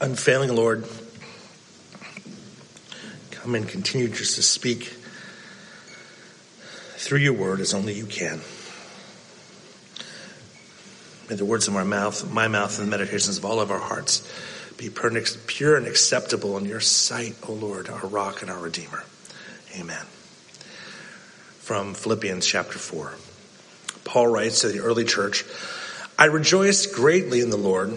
Unfailing Lord, come and continue just to speak through your word as only you can. May the words of my mouth, my mouth, and the meditations of all of our hearts be pure and acceptable in your sight, O Lord, our rock and our redeemer. Amen. From Philippians chapter 4. Paul writes to the early church, I rejoice greatly in the Lord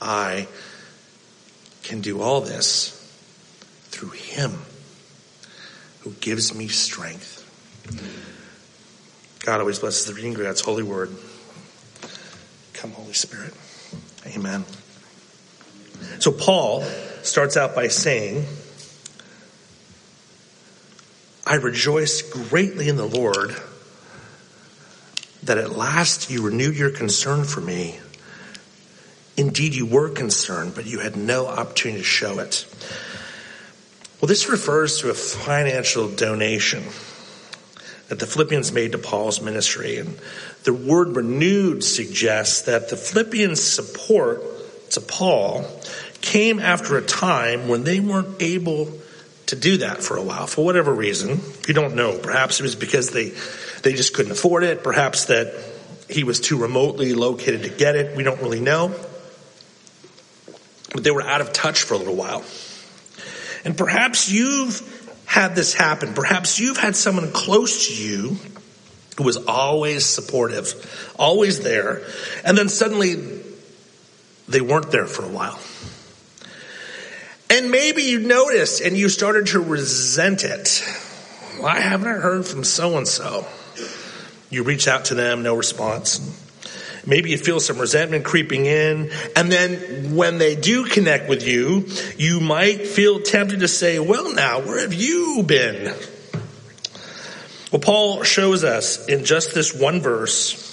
I can do all this through Him who gives me strength. God always blesses the reading of God's holy word. Come, Holy Spirit. Amen. So, Paul starts out by saying, I rejoice greatly in the Lord that at last you renewed your concern for me. Indeed, you were concerned, but you had no opportunity to show it. Well, this refers to a financial donation that the Philippians made to Paul's ministry. And the word renewed suggests that the Philippians' support to Paul came after a time when they weren't able to do that for a while for whatever reason. You don't know. Perhaps it was because they, they just couldn't afford it. Perhaps that he was too remotely located to get it. We don't really know. But they were out of touch for a little while. And perhaps you've had this happen. Perhaps you've had someone close to you who was always supportive, always there, and then suddenly they weren't there for a while. And maybe you noticed and you started to resent it. Why haven't I heard from so and so? You reach out to them, no response. Maybe you feel some resentment creeping in. And then when they do connect with you, you might feel tempted to say, well, now, where have you been? Well, Paul shows us in just this one verse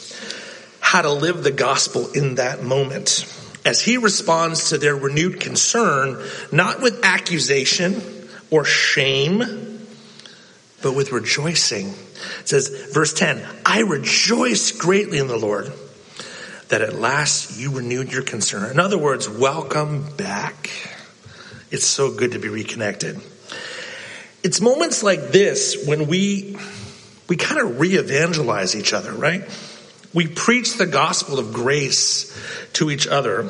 how to live the gospel in that moment as he responds to their renewed concern, not with accusation or shame, but with rejoicing. It says, verse 10, I rejoice greatly in the Lord that at last you renewed your concern. In other words, welcome back. It's so good to be reconnected. It's moments like this when we we kind of re-evangelize each other, right? We preach the gospel of grace to each other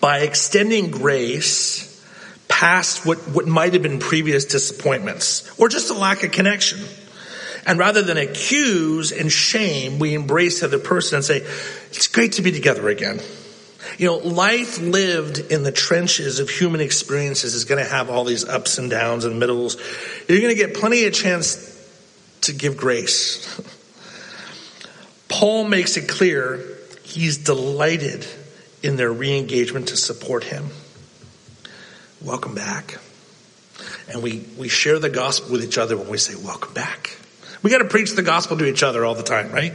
by extending grace past what, what might have been previous disappointments or just a lack of connection. And rather than accuse and shame, we embrace the other person and say, it's great to be together again. You know, life lived in the trenches of human experiences is going to have all these ups and downs and middles. You're going to get plenty of chance to give grace. Paul makes it clear he's delighted in their re-engagement to support him. Welcome back. And we, we share the gospel with each other when we say, welcome back. We got to preach the gospel to each other all the time, right?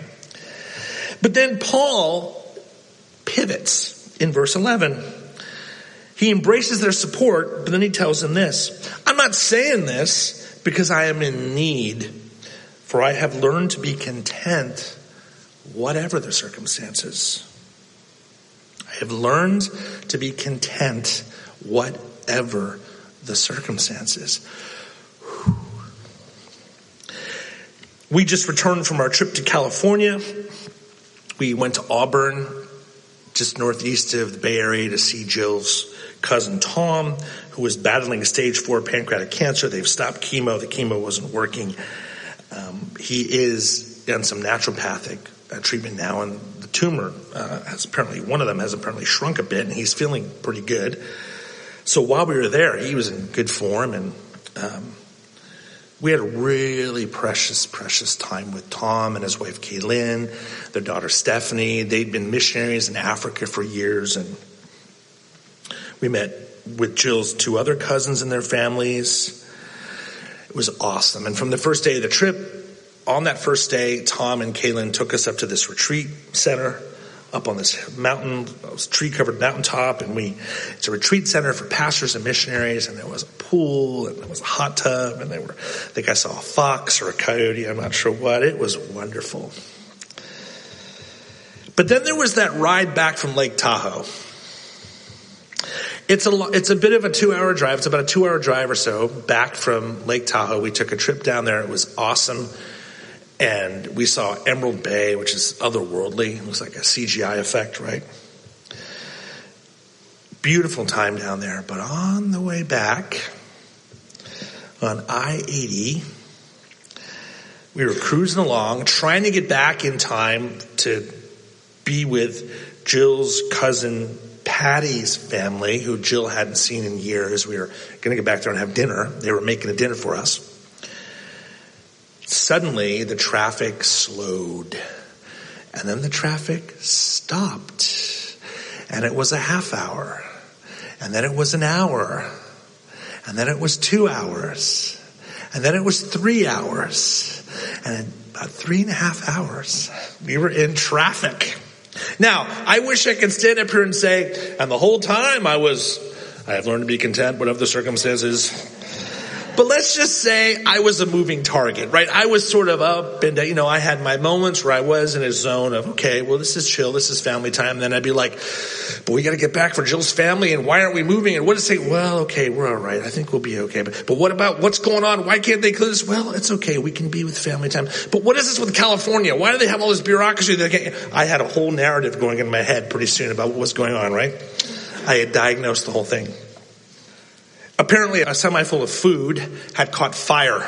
But then Paul pivots in verse 11. He embraces their support, but then he tells them this I'm not saying this because I am in need, for I have learned to be content, whatever the circumstances. I have learned to be content, whatever the circumstances. We just returned from our trip to California. We went to Auburn, just northeast of the Bay Area, to see Jill's cousin Tom, who was battling stage four pancreatic cancer. They've stopped chemo. The chemo wasn't working. Um, he is on some naturopathic uh, treatment now, and the tumor uh, has apparently, one of them has apparently shrunk a bit, and he's feeling pretty good. So while we were there, he was in good form, and um, we had a really precious, precious time with Tom and his wife Kaylin, their daughter Stephanie. They'd been missionaries in Africa for years, and we met with Jill's two other cousins and their families. It was awesome. And from the first day of the trip, on that first day, Tom and Kaylin took us up to this retreat center up on this mountain, tree covered mountaintop. And we, it's a retreat center for pastors and missionaries. And there was a pool and there was a hot tub. And they were, I think I saw a fox or a coyote. I'm not sure what. It was wonderful. But then there was that ride back from Lake Tahoe. It's a, it's a bit of a two hour drive. It's about a two hour drive or so back from Lake Tahoe. We took a trip down there. It was awesome. And we saw Emerald Bay, which is otherworldly. It looks like a CGI effect, right? Beautiful time down there. But on the way back, on I 80, we were cruising along, trying to get back in time to be with Jill's cousin Patty's family, who Jill hadn't seen in years. We were going to get back there and have dinner. They were making a dinner for us. Suddenly, the traffic slowed, and then the traffic stopped, and it was a half hour, and then it was an hour, and then it was two hours, and then it was three hours, and about three and a half hours, we were in traffic. Now, I wish I could stand up here and say, and the whole time I was, I have learned to be content, whatever the circumstances. But let's just say I was a moving target, right? I was sort of up and, you know, I had my moments where I was in a zone of, okay, well, this is chill. This is family time. And then I'd be like, but we got to get back for Jill's family. And why aren't we moving? And what to say? Well, okay, we're all right. I think we'll be okay. But, but what about what's going on? Why can't they clear this? Well, it's okay. We can be with family time. But what is this with California? Why do they have all this bureaucracy? I had a whole narrative going in my head pretty soon about what was going on, right? I had diagnosed the whole thing. Apparently, a semi full of food had caught fire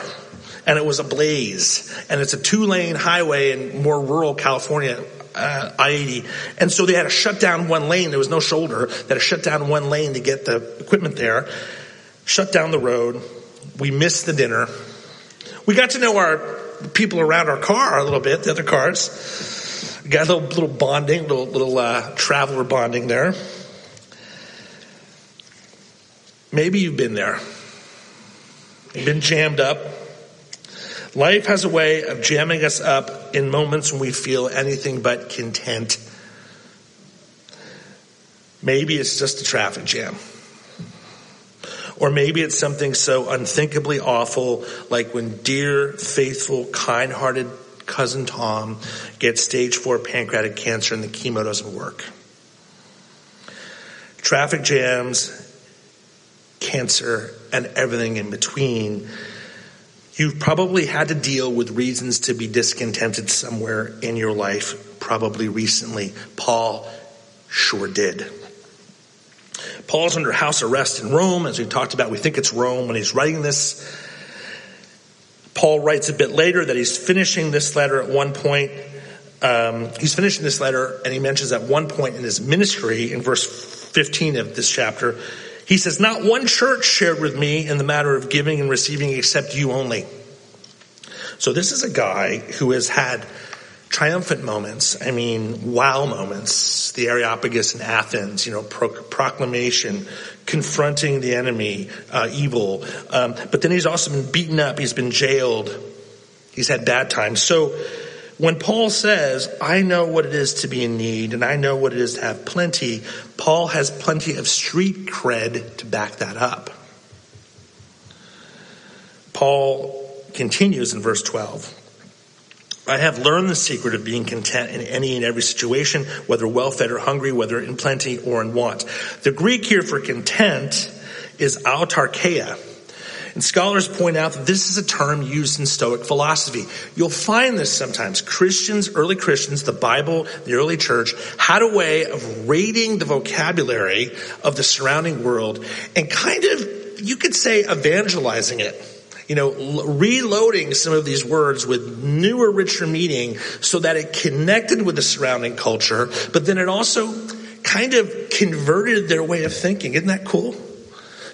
and it was ablaze. And it's a two lane highway in more rural California, uh, I 80. And so they had to shut down one lane. There was no shoulder. They had to shut down one lane to get the equipment there, shut down the road. We missed the dinner. We got to know our people around our car a little bit, the other cars. Got a little, little bonding, little, little uh, traveler bonding there. Maybe you've been there. You've been jammed up. Life has a way of jamming us up in moments when we feel anything but content. Maybe it's just a traffic jam. Or maybe it's something so unthinkably awful, like when dear, faithful, kind hearted cousin Tom gets stage four pancreatic cancer and the chemo doesn't work. Traffic jams cancer, and everything in between, you've probably had to deal with reasons to be discontented somewhere in your life, probably recently. Paul sure did. Paul's under house arrest in Rome, as we talked about. We think it's Rome when he's writing this. Paul writes a bit later that he's finishing this letter at one point. Um, he's finishing this letter, and he mentions at one point in his ministry, in verse 15 of this chapter, he says, Not one church shared with me in the matter of giving and receiving except you only. So this is a guy who has had triumphant moments. I mean, wow moments. The Areopagus in Athens, you know, pro- proclamation, confronting the enemy, uh, evil. Um, but then he's also been beaten up. He's been jailed. He's had bad times. So when Paul says, I know what it is to be in need and I know what it is to have plenty, Paul has plenty of street cred to back that up. Paul continues in verse 12. I have learned the secret of being content in any and every situation, whether well fed or hungry, whether in plenty or in want. The Greek here for content is autarkeia and scholars point out that this is a term used in Stoic philosophy. You'll find this sometimes. Christians, early Christians, the Bible, the early church, had a way of raiding the vocabulary of the surrounding world and kind of, you could say, evangelizing it you know, reloading some of these words with newer, richer meaning so that it connected with the surrounding culture, but then it also kind of converted their way of thinking. Isn't that cool?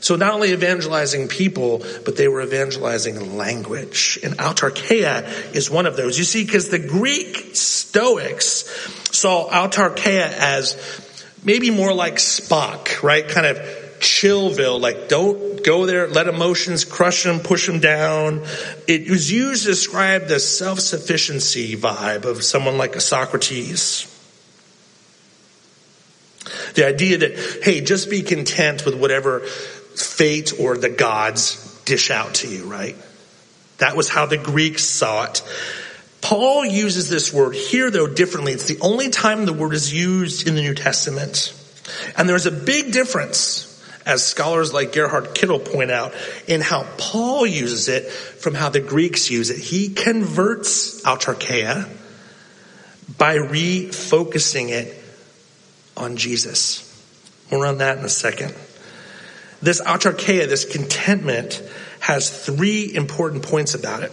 So not only evangelizing people, but they were evangelizing language. And autarkeia is one of those. You see, because the Greek Stoics saw autarkeia as maybe more like Spock, right? Kind of chillville, like don't go there, let emotions crush them, push them down. It was used to describe the self-sufficiency vibe of someone like a Socrates. The idea that, hey, just be content with whatever fate or the gods dish out to you, right? That was how the Greeks saw it. Paul uses this word here, though, differently. It's the only time the word is used in the New Testament. And there's a big difference, as scholars like Gerhard Kittel point out, in how Paul uses it from how the Greeks use it. He converts autarkeia by refocusing it on Jesus. More on that in a second. This autarkeia, this contentment, has three important points about it.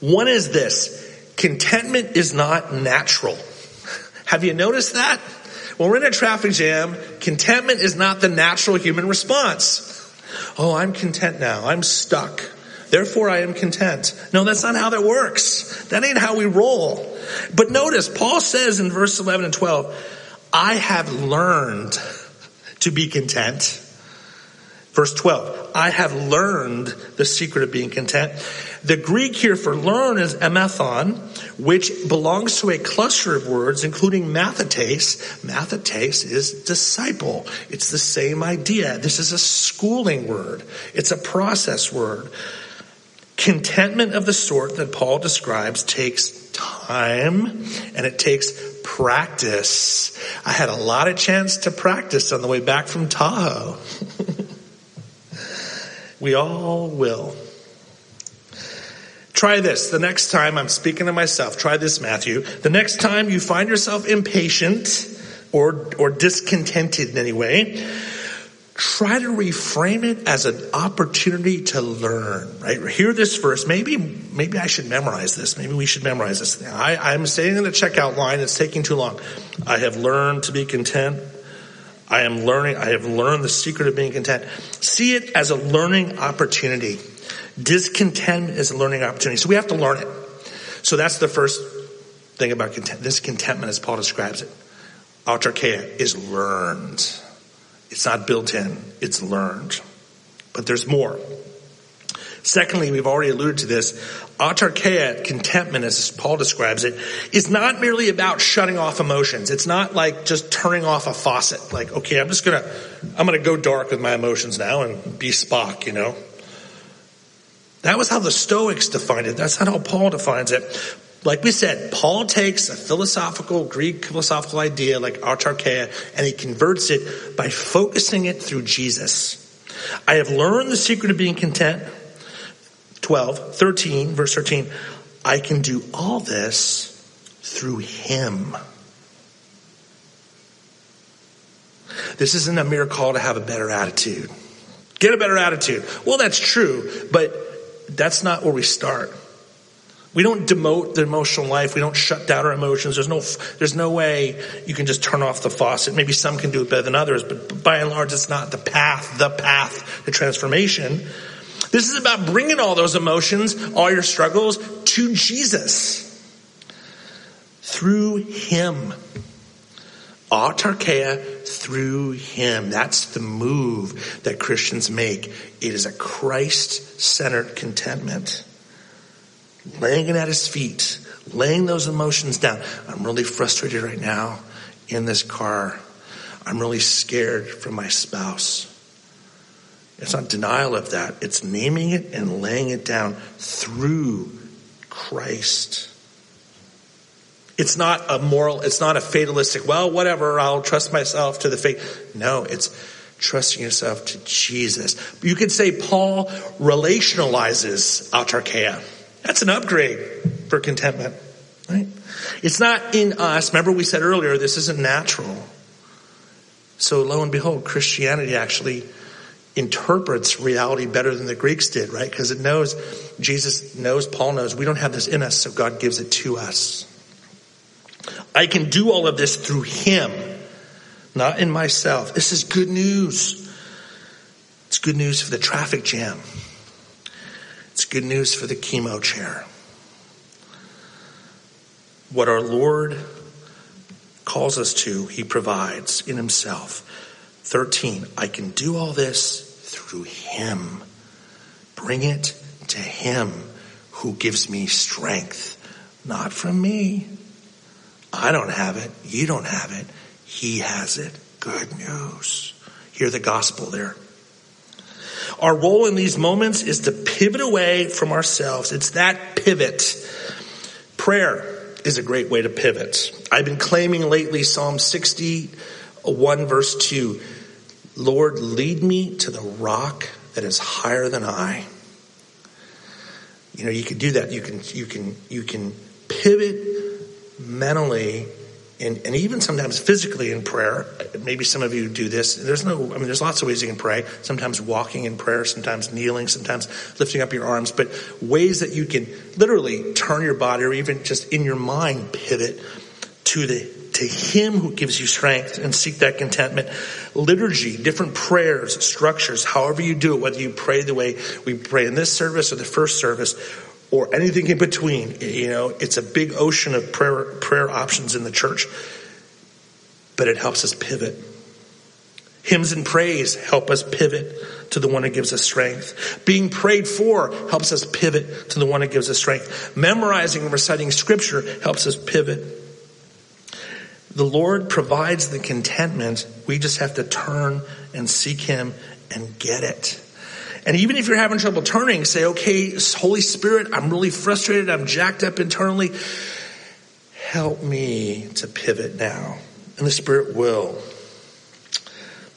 One is this contentment is not natural. Have you noticed that? When we're in a traffic jam, contentment is not the natural human response. Oh, I'm content now. I'm stuck. Therefore, I am content. No, that's not how that works. That ain't how we roll. But notice, Paul says in verse 11 and 12, I have learned to be content. Verse 12, I have learned the secret of being content. The Greek here for learn is emathon, which belongs to a cluster of words, including mathetes. Mathetes is disciple. It's the same idea. This is a schooling word. It's a process word. Contentment of the sort that Paul describes takes time and it takes practice. I had a lot of chance to practice on the way back from Tahoe. we all will. Try this. The next time I'm speaking to myself, try this, Matthew. The next time you find yourself impatient or, or discontented in any way, try to reframe it as an opportunity to learn, right? Hear this verse. Maybe, maybe I should memorize this. Maybe we should memorize this. I, I'm staying in the checkout line. It's taking too long. I have learned to be content. I am learning. I have learned the secret of being content. See it as a learning opportunity. Discontent is a learning opportunity. So we have to learn it. So that's the first thing about content. This contentment, as Paul describes it, autarkeia, is learned. It's not built in, it's learned. But there's more. Secondly, we've already alluded to this. Autarkeia, contentment, as Paul describes it, is not merely about shutting off emotions. It's not like just turning off a faucet. Like, okay, I'm just gonna, I'm gonna go dark with my emotions now and be Spock, you know? That was how the Stoics defined it. That's not how Paul defines it like we said, Paul takes a philosophical, Greek philosophical idea like autarkeia and he converts it by focusing it through Jesus. I have learned the secret of being content. 12, 13, verse 13. I can do all this through him. This isn't a mere call to have a better attitude. Get a better attitude. Well, that's true, but that's not where we start. We don't demote the emotional life. We don't shut down our emotions. There's no, there's no way you can just turn off the faucet. Maybe some can do it better than others, but by and large, it's not the path, the path to transformation. This is about bringing all those emotions, all your struggles to Jesus. Through Him. Autarkeia through Him. That's the move that Christians make. It is a Christ-centered contentment laying it at his feet, laying those emotions down. I'm really frustrated right now in this car. I'm really scared for my spouse. It's not denial of that. It's naming it and laying it down through Christ. It's not a moral, it's not a fatalistic, well, whatever, I'll trust myself to the faith. No, it's trusting yourself to Jesus. You could say Paul relationalizes autarkeia. That's an upgrade for contentment, right? It's not in us. Remember we said earlier, this isn't natural. So lo and behold, Christianity actually interprets reality better than the Greeks did, right? Because it knows, Jesus knows, Paul knows, we don't have this in us, so God gives it to us. I can do all of this through Him, not in myself. This is good news. It's good news for the traffic jam. It's good news for the chemo chair. What our Lord calls us to, He provides in Himself 13. I can do all this through him. Bring it to him who gives me strength, not from me. I don't have it. You don't have it. He has it. Good news. Hear the gospel there. Our role in these moments is to pivot away from ourselves. It's that pivot. Prayer is a great way to pivot. I've been claiming lately Psalm 61 verse 2. Lord, lead me to the rock that is higher than I. You know, you can do that. You can, you can, you can pivot mentally and, and even sometimes physically in prayer. Maybe some of you do this. There's no, I mean, there's lots of ways you can pray. Sometimes walking in prayer, sometimes kneeling, sometimes lifting up your arms, but ways that you can literally turn your body or even just in your mind pivot to the to him who gives you strength and seek that contentment. Liturgy, different prayers, structures, however you do it, whether you pray the way we pray in this service or the first service, or anything in between. You know, it's a big ocean of prayer, prayer options in the church, but it helps us pivot. Hymns and praise help us pivot to the one who gives us strength. Being prayed for helps us pivot to the one who gives us strength. Memorizing and reciting scripture helps us pivot. The Lord provides the contentment. We just have to turn and seek Him and get it. And even if you're having trouble turning, say, okay, Holy Spirit, I'm really frustrated. I'm jacked up internally. Help me to pivot now. And the Spirit will.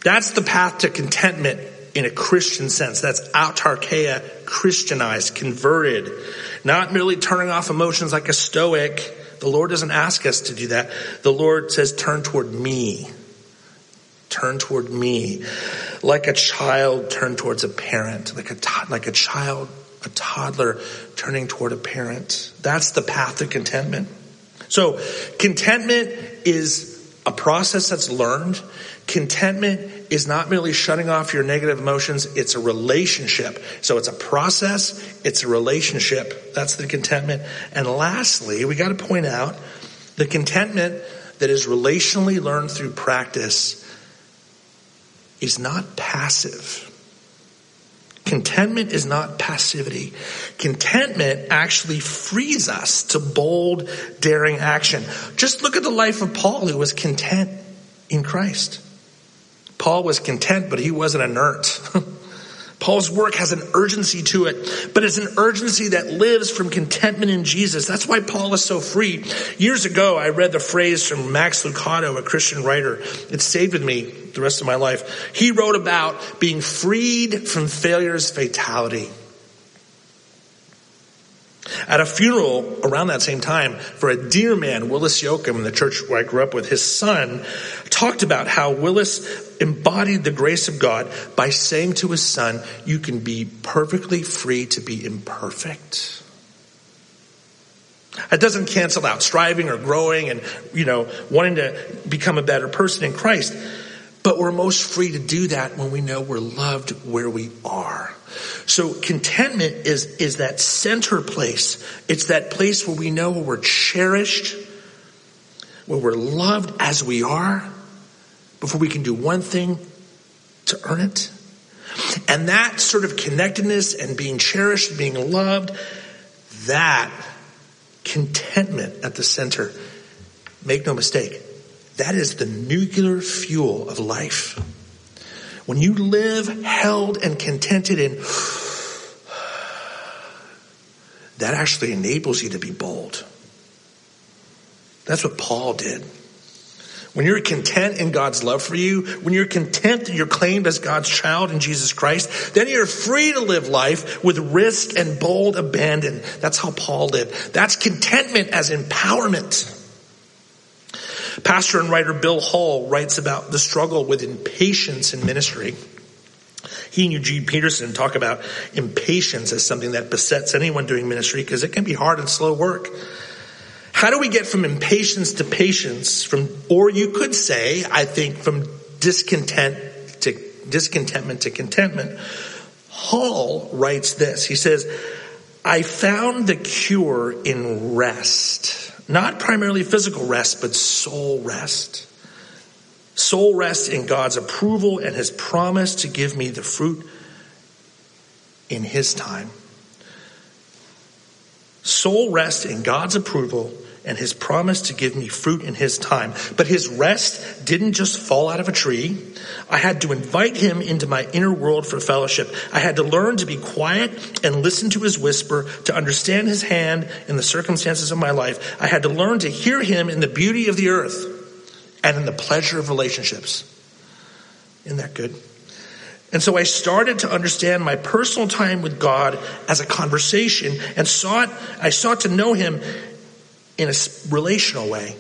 That's the path to contentment in a Christian sense. That's autarkeia, Christianized, converted, not merely turning off emotions like a stoic. The Lord doesn't ask us to do that. The Lord says, turn toward me. Turn toward me like a child turn towards a parent, like a, like a child, a toddler turning toward a parent. That's the path to contentment. So contentment is a process that's learned. Contentment is not merely shutting off your negative emotions, it's a relationship. So it's a process, it's a relationship. That's the contentment. And lastly, we got to point out the contentment that is relationally learned through practice is not passive. Contentment is not passivity. Contentment actually frees us to bold, daring action. Just look at the life of Paul, who was content in Christ. Paul was content, but he wasn't inert. Paul's work has an urgency to it, but it's an urgency that lives from contentment in Jesus. That's why Paul is so free. Years ago, I read the phrase from Max Lucado, a Christian writer. It stayed with me the rest of my life. He wrote about being freed from failure's fatality. At a funeral around that same time for a dear man, Willis Yoakum, in the church where I grew up with, his son talked about how Willis embodied the grace of God by saying to his son, You can be perfectly free to be imperfect. That doesn't cancel out striving or growing and, you know, wanting to become a better person in Christ. But we're most free to do that when we know we're loved where we are. So contentment is, is that center place. It's that place where we know where we're cherished, where we're loved as we are, before we can do one thing to earn it. And that sort of connectedness and being cherished, being loved, that contentment at the center, make no mistake, that is the nuclear fuel of life. When you live held and contented in, that actually enables you to be bold. That's what Paul did. When you're content in God's love for you, when you're content that you're claimed as God's child in Jesus Christ, then you're free to live life with risk and bold abandon. That's how Paul lived. That's contentment as empowerment. Pastor and writer Bill Hull writes about the struggle with impatience in ministry. He and Eugene Peterson talk about impatience as something that besets anyone doing ministry because it can be hard and slow work. How do we get from impatience to patience from, or you could say, I think from discontent to discontentment to contentment? Hull writes this. He says, I found the cure in rest. Not primarily physical rest, but soul rest. Soul rest in God's approval and his promise to give me the fruit in his time. Soul rest in God's approval and his promise to give me fruit in his time. But his rest didn't just fall out of a tree. I had to invite him into my inner world for fellowship. I had to learn to be quiet and listen to his whisper, to understand his hand in the circumstances of my life. I had to learn to hear him in the beauty of the earth and in the pleasure of relationships. Isn't that good? And so I started to understand my personal time with God as a conversation and sought, I sought to know him in a relational way.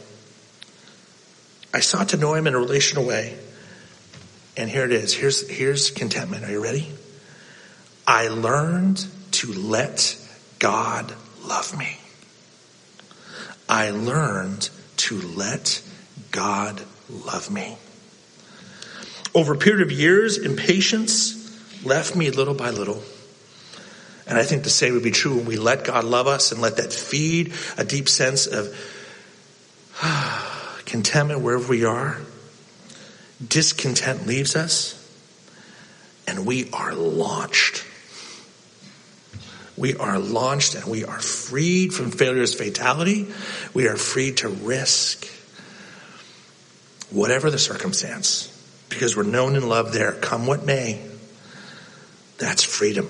I sought to know him in a relational way. And here it is. Here's, here's contentment. Are you ready? I learned to let God love me. I learned to let God love me. Over a period of years, impatience left me little by little. And I think the same would be true when we let God love us and let that feed a deep sense of contentment wherever we are. Discontent leaves us and we are launched. We are launched and we are freed from failure's fatality. We are free to risk whatever the circumstance because we're known and loved there, come what may. That's freedom.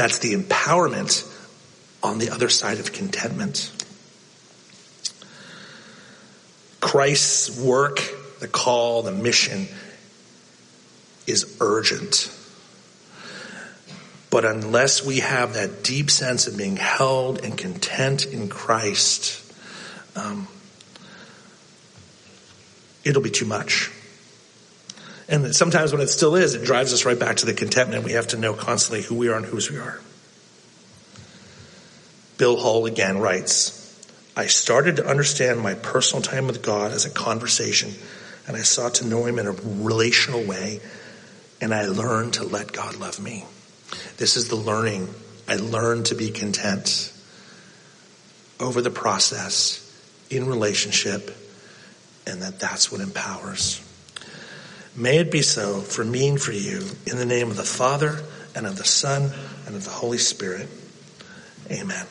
That's the empowerment on the other side of contentment. Christ's work, the call, the mission is urgent. But unless we have that deep sense of being held and content in Christ, um, it'll be too much. And sometimes when it still is, it drives us right back to the contentment. We have to know constantly who we are and whose we are. Bill Hull again writes, I started to understand my personal time with God as a conversation, and I sought to know Him in a relational way, and I learned to let God love me. This is the learning. I learned to be content over the process in relationship, and that that's what empowers. May it be so for me and for you, in the name of the Father, and of the Son, and of the Holy Spirit. Amen.